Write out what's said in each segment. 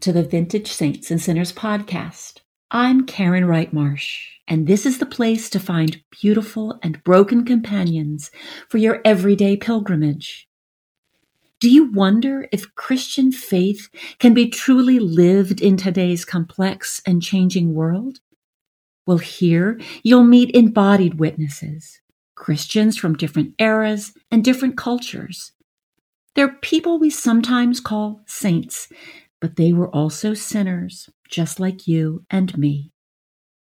to the Vintage Saints and Sinners podcast. I'm Karen Wright Marsh, and this is the place to find beautiful and broken companions for your everyday pilgrimage. Do you wonder if Christian faith can be truly lived in today's complex and changing world? Well, here you'll meet embodied witnesses, Christians from different eras and different cultures. They're people we sometimes call saints, but they were also sinners, just like you and me.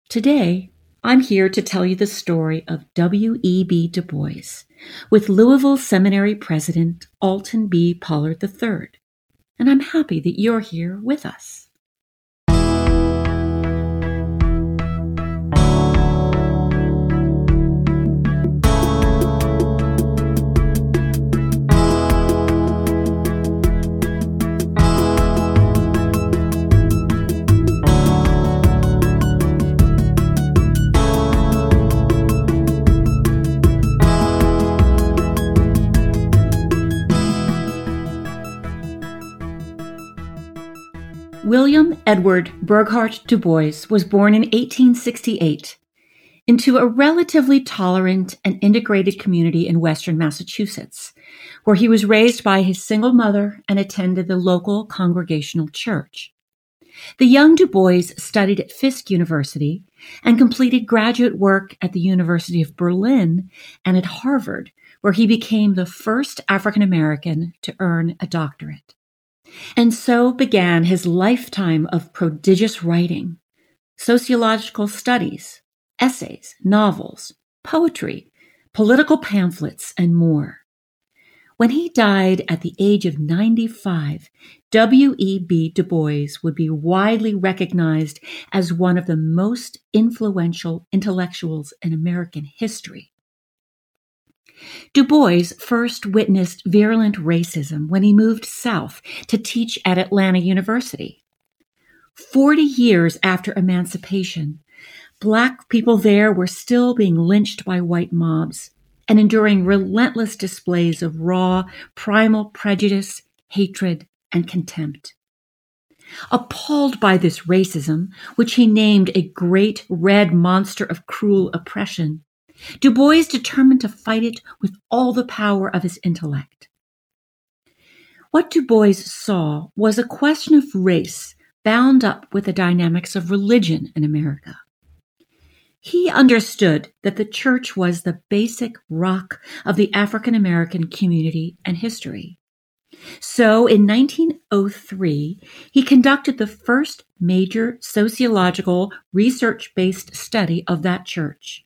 Today, I'm here to tell you the story of W.E.B. Du Bois with Louisville Seminary President Alton B. Pollard III, and I'm happy that you're here with us. William Edward Burghardt Du Bois was born in 1868 into a relatively tolerant and integrated community in western Massachusetts, where he was raised by his single mother and attended the local congregational church. The young Du Bois studied at Fisk University and completed graduate work at the University of Berlin and at Harvard, where he became the first African American to earn a doctorate. And so began his lifetime of prodigious writing, sociological studies, essays, novels, poetry, political pamphlets, and more. When he died at the age of 95, W.E.B. Du Bois would be widely recognized as one of the most influential intellectuals in American history. Du Bois first witnessed virulent racism when he moved south to teach at Atlanta University. Forty years after emancipation, black people there were still being lynched by white mobs and enduring relentless displays of raw, primal prejudice, hatred, and contempt. Appalled by this racism, which he named a great red monster of cruel oppression, Du Bois determined to fight it with all the power of his intellect. What Du Bois saw was a question of race bound up with the dynamics of religion in America. He understood that the church was the basic rock of the African American community and history. So in 1903, he conducted the first major sociological research based study of that church.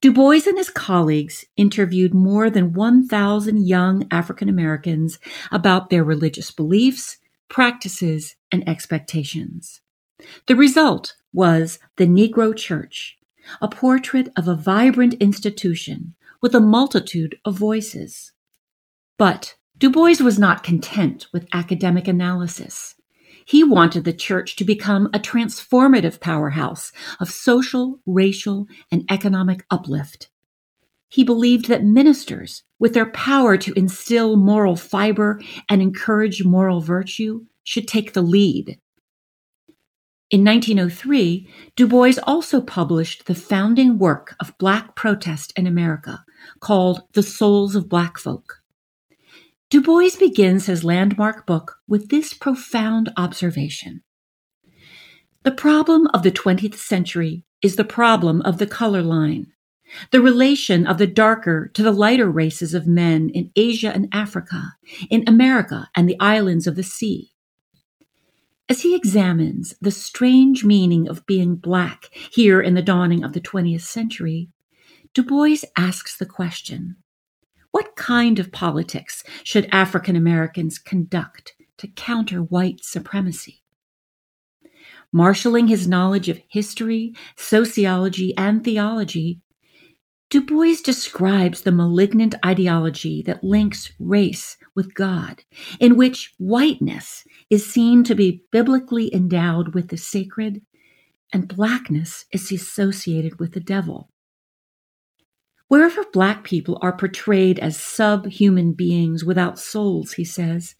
Du Bois and his colleagues interviewed more than 1,000 young African Americans about their religious beliefs, practices, and expectations. The result was The Negro Church, a portrait of a vibrant institution with a multitude of voices. But Du Bois was not content with academic analysis. He wanted the church to become a transformative powerhouse of social, racial, and economic uplift. He believed that ministers, with their power to instill moral fiber and encourage moral virtue, should take the lead. In 1903, Du Bois also published the founding work of Black protest in America, called The Souls of Black Folk. Du Bois begins his landmark book with this profound observation. The problem of the 20th century is the problem of the color line, the relation of the darker to the lighter races of men in Asia and Africa, in America and the islands of the sea. As he examines the strange meaning of being black here in the dawning of the 20th century, Du Bois asks the question what kind of politics should African Americans conduct to counter white supremacy? Marshaling his knowledge of history, sociology, and theology, Du Bois describes the malignant ideology that links race with God, in which whiteness is seen to be biblically endowed with the sacred and blackness is associated with the devil. Wherever black people are portrayed as subhuman beings without souls, he says,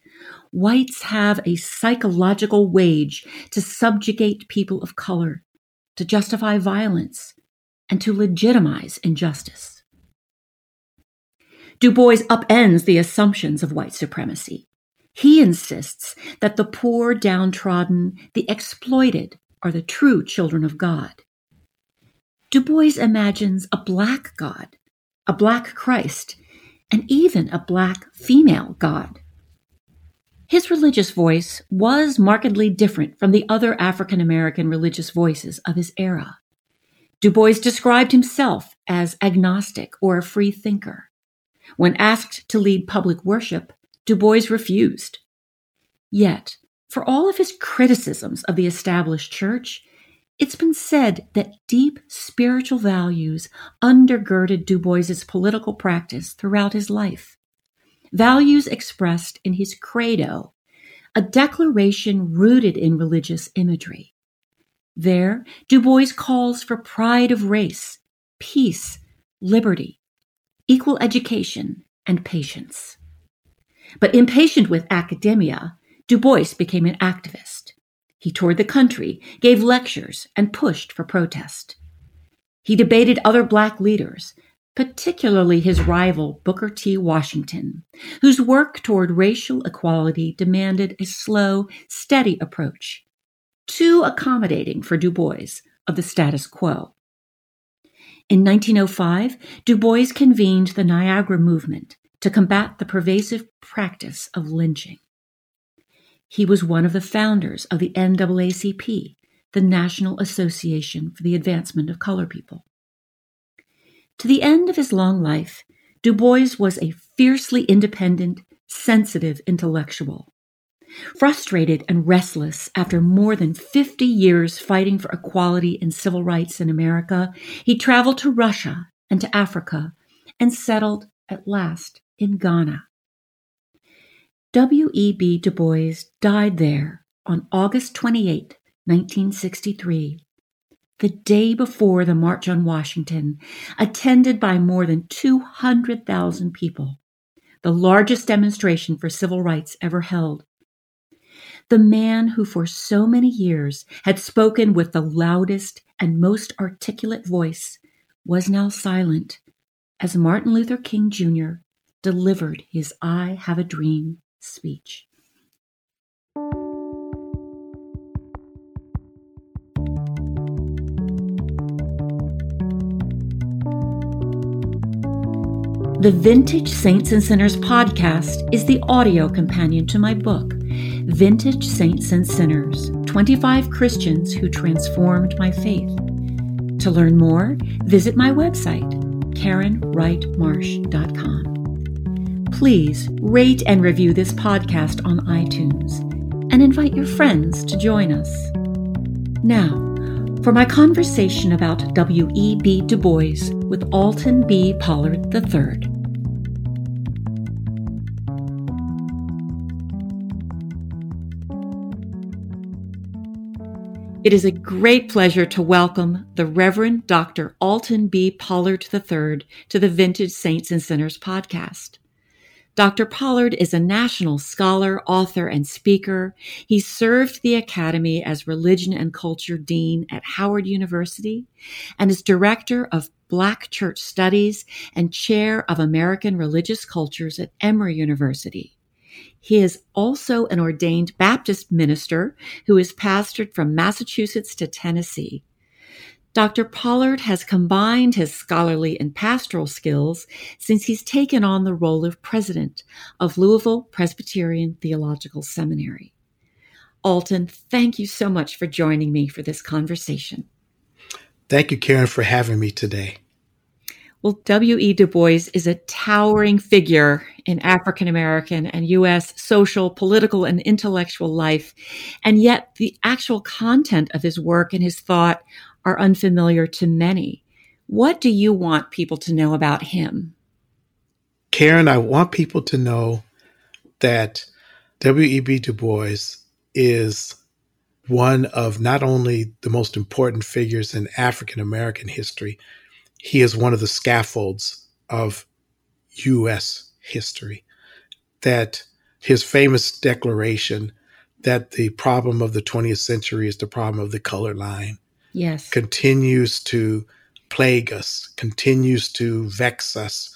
whites have a psychological wage to subjugate people of color, to justify violence, and to legitimize injustice. Du Bois upends the assumptions of white supremacy. He insists that the poor, downtrodden, the exploited are the true children of God. Du Bois imagines a black God, a black Christ, and even a black female God. His religious voice was markedly different from the other African American religious voices of his era. Du Bois described himself as agnostic or a free thinker. When asked to lead public worship, Du Bois refused. Yet, for all of his criticisms of the established church, it's been said that deep spiritual values undergirded Du Bois's political practice throughout his life values expressed in his credo, a declaration rooted in religious imagery. There, Du Bois calls for pride of race, peace, liberty, equal education, and patience. But impatient with academia, Du Bois became an activist. He toured the country, gave lectures, and pushed for protest. He debated other black leaders, particularly his rival Booker T. Washington, whose work toward racial equality demanded a slow, steady approach, too accommodating for Du Bois of the status quo. In 1905, Du Bois convened the Niagara Movement to combat the pervasive practice of lynching. He was one of the founders of the NAACP, the National Association for the Advancement of Color People. To the end of his long life, Du Bois was a fiercely independent, sensitive intellectual. Frustrated and restless after more than 50 years fighting for equality and civil rights in America, he traveled to Russia and to Africa and settled at last in Ghana. W.E.B. Du Bois died there on August 28, 1963, the day before the March on Washington, attended by more than 200,000 people, the largest demonstration for civil rights ever held. The man who for so many years had spoken with the loudest and most articulate voice was now silent as Martin Luther King Jr. delivered his I Have a Dream speech. The Vintage Saints and Sinners podcast is the audio companion to my book, Vintage Saints and Sinners 25 Christians Who Transformed My Faith. To learn more, visit my website, KarenWrightMarsh.com. Please rate and review this podcast on iTunes and invite your friends to join us. Now, for my conversation about W.E.B. Du Bois with Alton B. Pollard III. It is a great pleasure to welcome the Reverend Dr. Alton B. Pollard III to the Vintage Saints and Sinners podcast. Dr. Pollard is a national scholar, author, and speaker. He served the Academy as Religion and Culture Dean at Howard University and is Director of Black Church Studies and Chair of American Religious Cultures at Emory University. He is also an ordained Baptist minister who has pastored from Massachusetts to Tennessee. Dr. Pollard has combined his scholarly and pastoral skills since he's taken on the role of president of Louisville Presbyterian Theological Seminary. Alton, thank you so much for joining me for this conversation. Thank you, Karen, for having me today. Well, W.E. Du Bois is a towering figure in African American and U.S. social, political, and intellectual life. And yet the actual content of his work and his thought are unfamiliar to many. What do you want people to know about him? Karen, I want people to know that W.E.B. Du Bois is one of not only the most important figures in African American history, he is one of the scaffolds of U.S. history. That his famous declaration that the problem of the 20th century is the problem of the color line. Yes. Continues to plague us, continues to vex us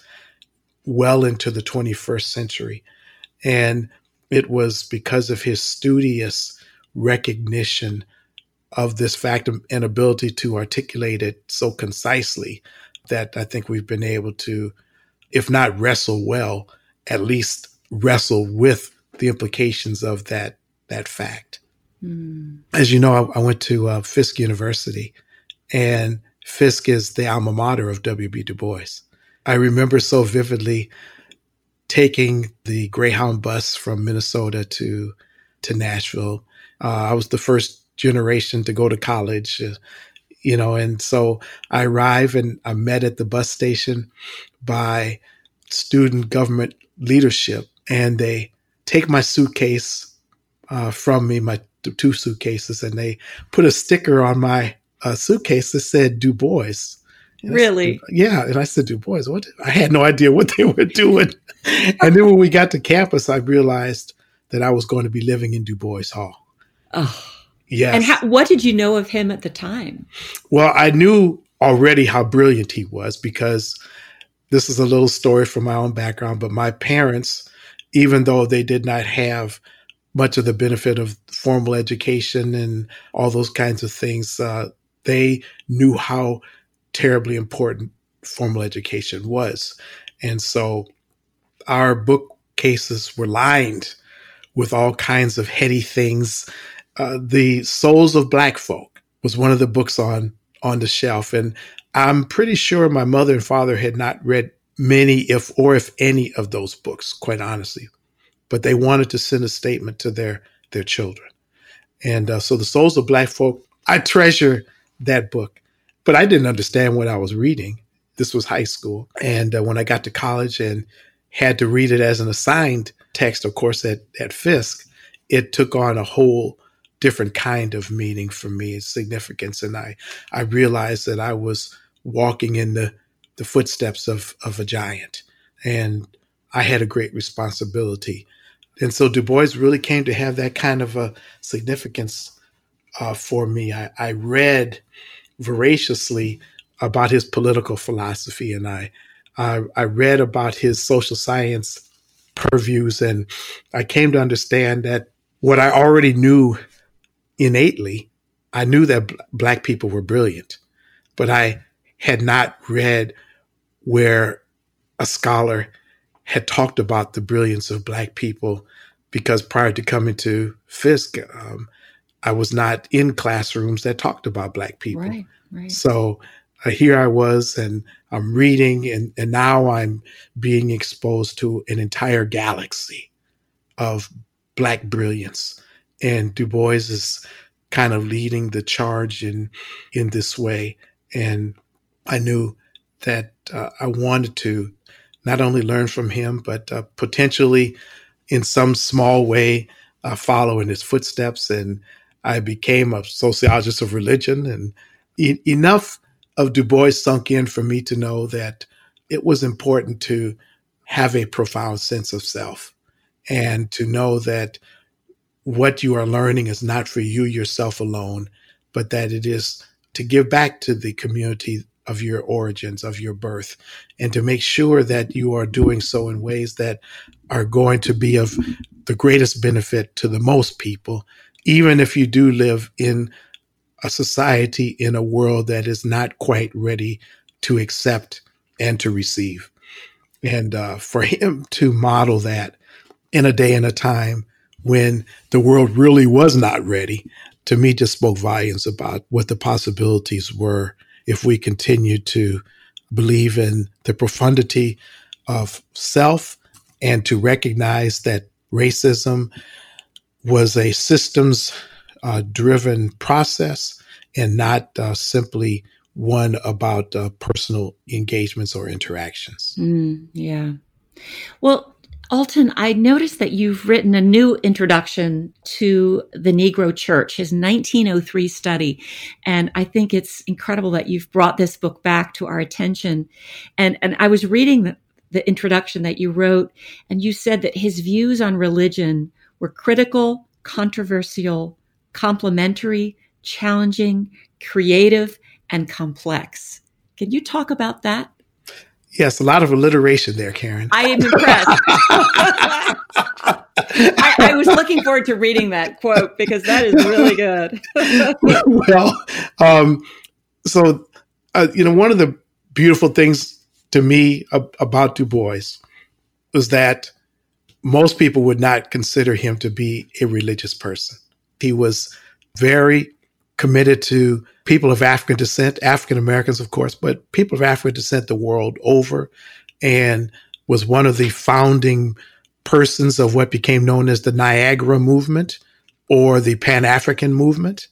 well into the 21st century. And it was because of his studious recognition of this fact and ability to articulate it so concisely that I think we've been able to, if not wrestle well, at least wrestle with the implications of that that fact. Mm. As you know, I, I went to uh, Fisk University, and Fisk is the alma mater of W.B. Du Bois. I remember so vividly taking the Greyhound bus from Minnesota to to Nashville. Uh, I was the first generation to go to college, uh, you know, and so I arrive and I'm met at the bus station by student government leadership, and they take my suitcase uh, from me, my two suitcases, and they put a sticker on my uh, suitcase that said Du Bois. And really? Said, yeah. And I said, Du Bois, what? I had no idea what they were doing. and then when we got to campus, I realized that I was going to be living in Du Bois Hall. Oh. Yes. And how, what did you know of him at the time? Well, I knew already how brilliant he was because this is a little story from my own background, but my parents, even though they did not have much of the benefit of formal education and all those kinds of things, uh, they knew how terribly important formal education was. And so our bookcases were lined with all kinds of heady things. Uh, the Souls of Black Folk was one of the books on on the shelf, and I'm pretty sure my mother and father had not read many, if or if any, of those books. Quite honestly, but they wanted to send a statement to their their children, and uh, so the Souls of Black Folk. I treasure that book, but I didn't understand what I was reading. This was high school, and uh, when I got to college and had to read it as an assigned text, of course, at, at Fisk, it took on a whole different kind of meaning for me, its significance. And I, I realized that I was walking in the, the footsteps of, of a giant. And I had a great responsibility. And so Du Bois really came to have that kind of a significance uh, for me. I, I read voraciously about his political philosophy and I I, I read about his social science purviews, and I came to understand that what I already knew innately, I knew that black people were brilliant, but I had not read where a scholar had talked about the brilliance of black people because prior to coming to Fisk, um, I was not in classrooms that talked about black people. Right, right. So uh, here I was and I'm reading and, and now I'm being exposed to an entire galaxy of black brilliance. And Du Bois is kind of leading the charge in, in this way. And I knew that uh, I wanted to not only learn from him, but uh, potentially in some small way uh, follow in his footsteps. And I became a sociologist of religion and e- enough of Du Bois sunk in for me to know that it was important to have a profound sense of self and to know that what you are learning is not for you yourself alone, but that it is to give back to the community of your origins, of your birth, and to make sure that you are doing so in ways that are going to be of the greatest benefit to the most people, even if you do live in a society in a world that is not quite ready to accept and to receive. And uh, for him to model that in a day and a time when the world really was not ready, to me just spoke volumes about what the possibilities were if we continue to believe in the profundity of self and to recognize that racism was a systems uh, driven process and not uh, simply one about uh, personal engagements or interactions. Mm, yeah. Well, Alton, I noticed that you've written a new introduction to the Negro Church, his 1903 study. And I think it's incredible that you've brought this book back to our attention. And, and I was reading the introduction that you wrote, and you said that his views on religion were critical, controversial, complementary, challenging, creative, and complex. Can you talk about that? Yes, a lot of alliteration there, Karen. I am impressed. I, I, was looking forward to reading that quote because that is really good. well, um, so uh, you know, one of the beautiful things to me ab- about Du Bois was that most people would not consider him to be a religious person. He was very committed to people of African descent, African Americans, of course, but people of African descent the world over, and was one of the founding persons of what became known as the Niagara movement or the Pan African movement,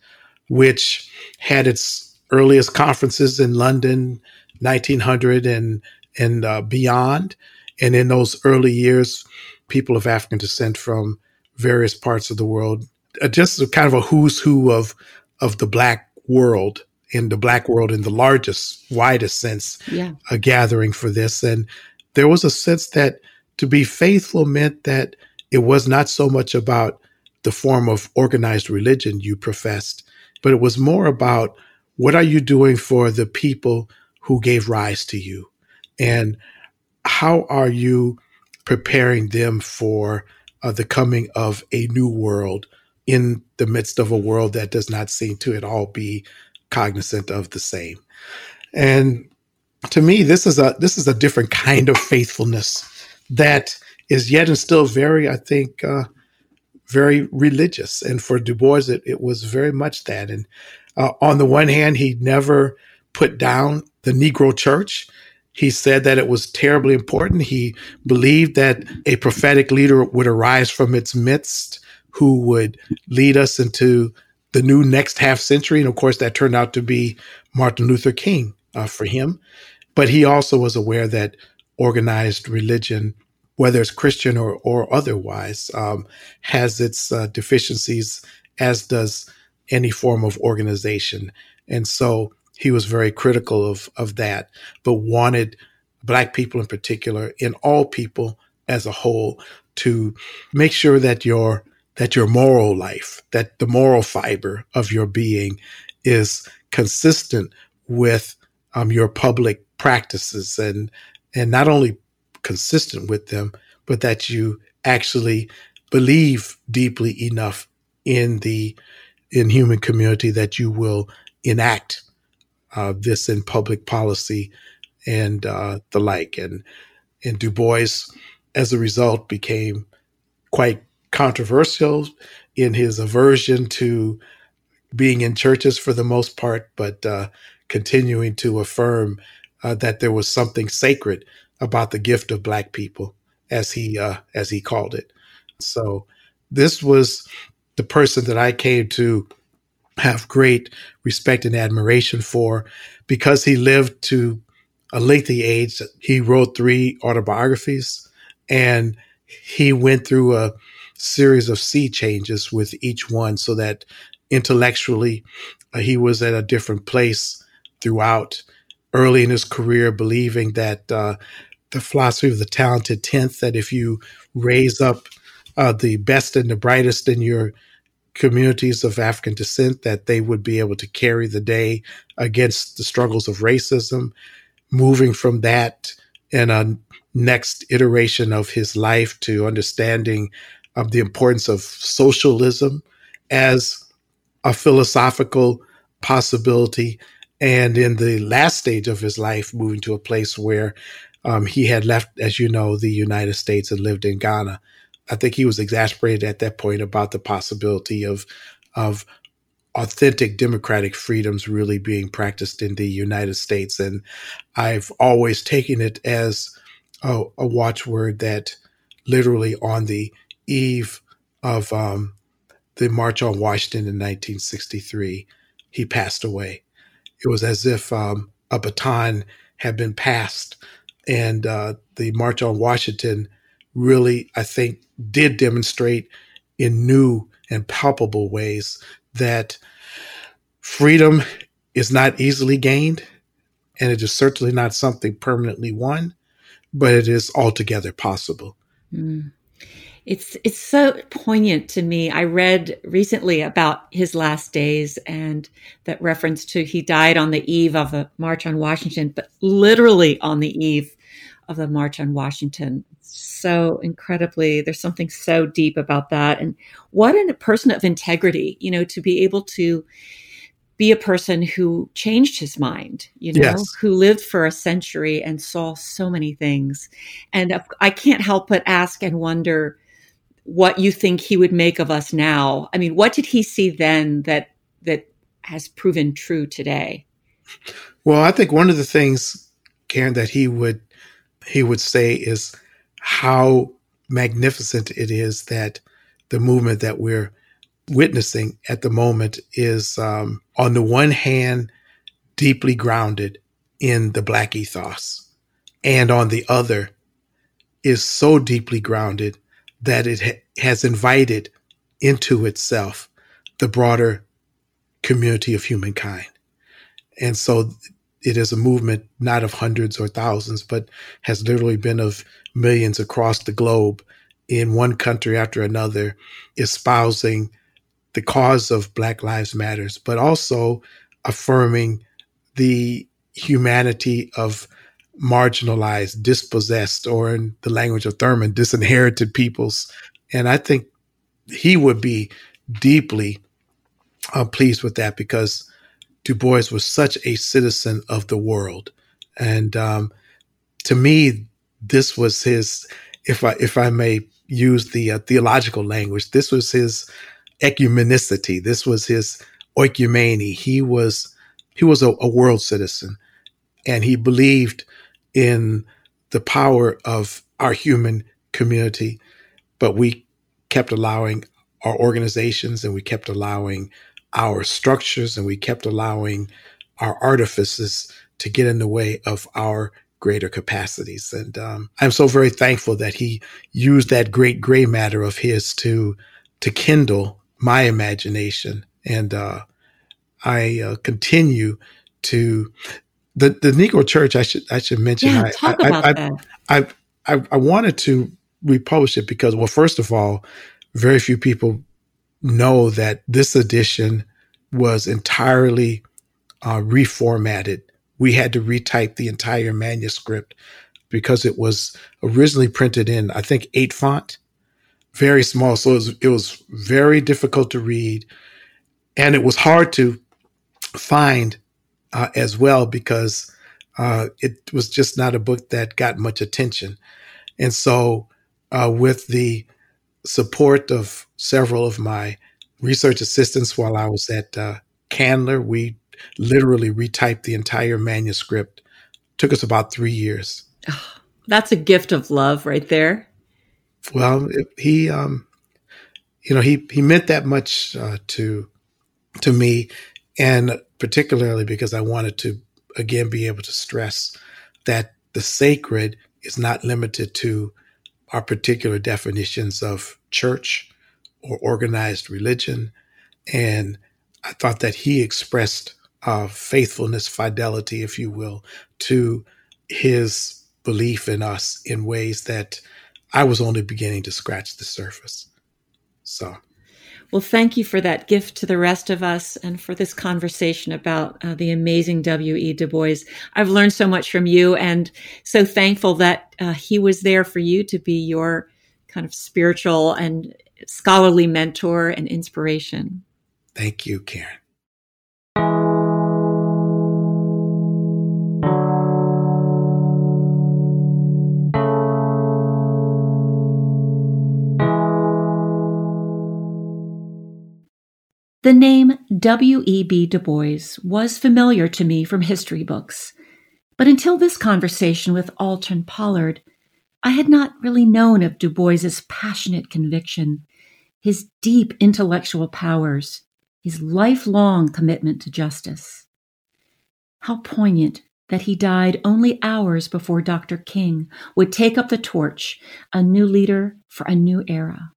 which had its earliest conferences in London, 1900 and and uh, beyond. And in those early years, people of African descent from various parts of the world, uh, just kind of a who's who of of the black world in the black world in the largest, widest sense, yeah. a gathering for this. And there was a sense that to be faithful meant that it was not so much about the form of organized religion you professed, but it was more about what are you doing for the people who gave rise to you? And how are you preparing them for uh, the coming of a new world in the midst of a world that does not seem to at all be cognizant of the same? And to me, this is a this is a different kind of faithfulness that is yet and still very, I think, uh, very religious. And for Du Bois, it, it was very much that. And uh, on the one hand, he never put down the Negro church. He said that it was terribly important. He believed that a prophetic leader would arise from its midst who would lead us into the new next half century. And of course, that turned out to be Martin Luther King uh, for him. But he also was aware that organized religion, whether it's Christian or, or otherwise, um, has its uh, deficiencies, as does any form of organization. And so he was very critical of, of that, but wanted Black people in particular, in all people as a whole, to make sure that your that your moral life, that the moral fiber of your being is consistent with um, your public practices and and not only consistent with them, but that you actually believe deeply enough in the in human community that you will enact uh, this in public policy and uh, the like. And and Du Bois, as a result, became quite controversial in his aversion to being in churches for the most part, but uh, continuing to affirm uh, that there was something sacred about the gift of black people, as he uh, as he called it. So this was the person that I came to have great respect and admiration for because he lived to a lengthy age. He wrote three autobiographies and he went through a series of sea changes with each one so that intellectually uh, he was at a different place throughout early in his career, believing that uh, the philosophy of the talented tenth, that if you raise up uh, the best and the brightest in your communities of African descent, that they would be able to carry the day against the struggles of racism. Moving from that in a next iteration of his life to understanding of the importance of socialism as a philosophical possibility and in the last stage of his life, moving to a place where um, he had left, as you know, the United States and lived in Ghana. I think he was exasperated at that point about the possibility of of authentic democratic freedoms really being practiced in the United States. And I've always taken it as a, a watchword that literally on the eve of um, the March on Washington in 1963, he passed away it was as if um, a baton had been passed. And uh, the March on Washington really, I think, did demonstrate in new and palpable ways that freedom is not easily gained, and it is certainly not something permanently won. but it is altogether possible. Mm. It's it's so poignant to me. I read recently about his last days and that reference to he died on the eve of the March on Washington, but literally on the eve of the March on Washington. So incredibly, there's something so deep about that. And what a person of integrity, you know, to be able to be a person who changed his mind, you know, yes. who lived for a century and saw so many things. And I can't help but ask and wonder what you think he would make of us now. I mean, what did he see then that that has proven true today? Well, I think one of the things, Karen, that he would he would say is how magnificent it is that the movement that we're witnessing at the moment is, um, on the one hand, deeply grounded in the Black ethos, and on the other, is so deeply grounded that it ha- has invited into itself the broader community of humankind. And so it is a movement not of hundreds or thousands, but has literally been of millions across the globe in one country after another, espousing the cause of Black Lives Matters, but also affirming the humanity of marginalized, dispossessed, or in the language of Thurman, disinherited peoples. And I think he would be deeply uh, pleased with that because Du Bois was such a citizen of the world. And um, to me, this was his, if I if I may use the uh, theological language, this was his ecumenicity. This was his oikumene. He was he was a, a world citizen, and he believed in the power of our human community. But we kept allowing our organizations, and we kept allowing our structures, and we kept allowing our artifices to get in the way of our greater capacities. And um, I'm so very thankful that he used that great gray matter of his to to kindle my imagination. And uh, I uh, continue to the the Negro Church. I should I should mention. Yeah, talk I, about I, that. I, I I wanted to republish it because, well, first of all, very few people know that this edition was entirely uh, reformatted. We had to retype the entire manuscript because it was originally printed in, I think, eight font very small. So it was, it was very difficult to read. And it was hard to find uh, as well because uh, it was just not a book that got much attention. And so, uh, with the support of several of my research assistants while I was at uh, Candler, we literally retyped the entire manuscript. It took us about three years. Oh, that's a gift of love right there. Well, he, um, you know, he he meant that much uh, to to me, and particularly because I wanted to again be able to stress that the sacred is not limited to our particular definitions of church or organized religion, and I thought that he expressed uh, faithfulness, fidelity, if you will, to his belief in us in ways that I was only beginning to scratch the surface. So. Well, thank you for that gift to the rest of us and for this conversation about uh, the amazing W.E. Du Bois. I've learned so much from you and so thankful that uh, he was there for you to be your kind of spiritual and scholarly mentor and inspiration. Thank you, Karen. The name W.E.B. Du Bois was familiar to me from history books, but until this conversation with Alton Pollard, I had not really known of Du Bois's passionate conviction, his deep intellectual powers, his lifelong commitment to justice. How poignant that he died only hours before Dr. King would take up the torch, a new leader for a new era.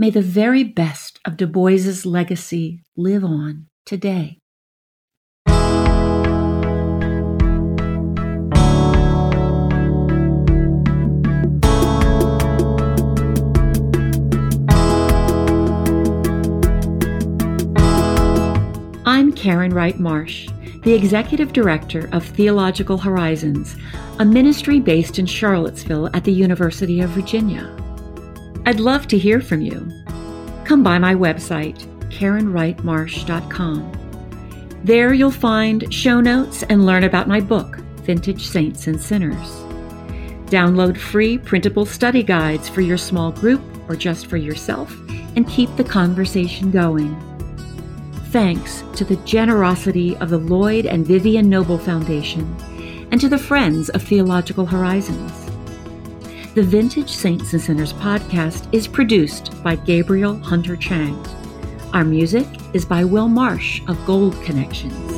May the very best of Du Bois's legacy live on today. I'm Karen Wright Marsh, the Executive Director of Theological Horizons, a ministry based in Charlottesville at the University of Virginia. I'd love to hear from you. Come by my website, KarenWrightMarsh.com. There you'll find show notes and learn about my book, Vintage Saints and Sinners. Download free printable study guides for your small group or just for yourself and keep the conversation going thanks to the generosity of the Lloyd and Vivian Noble Foundation and to the Friends of Theological Horizons. The Vintage Saints and Sinners podcast is produced by Gabriel Hunter Chang. Our music is by Will Marsh of Gold Connections.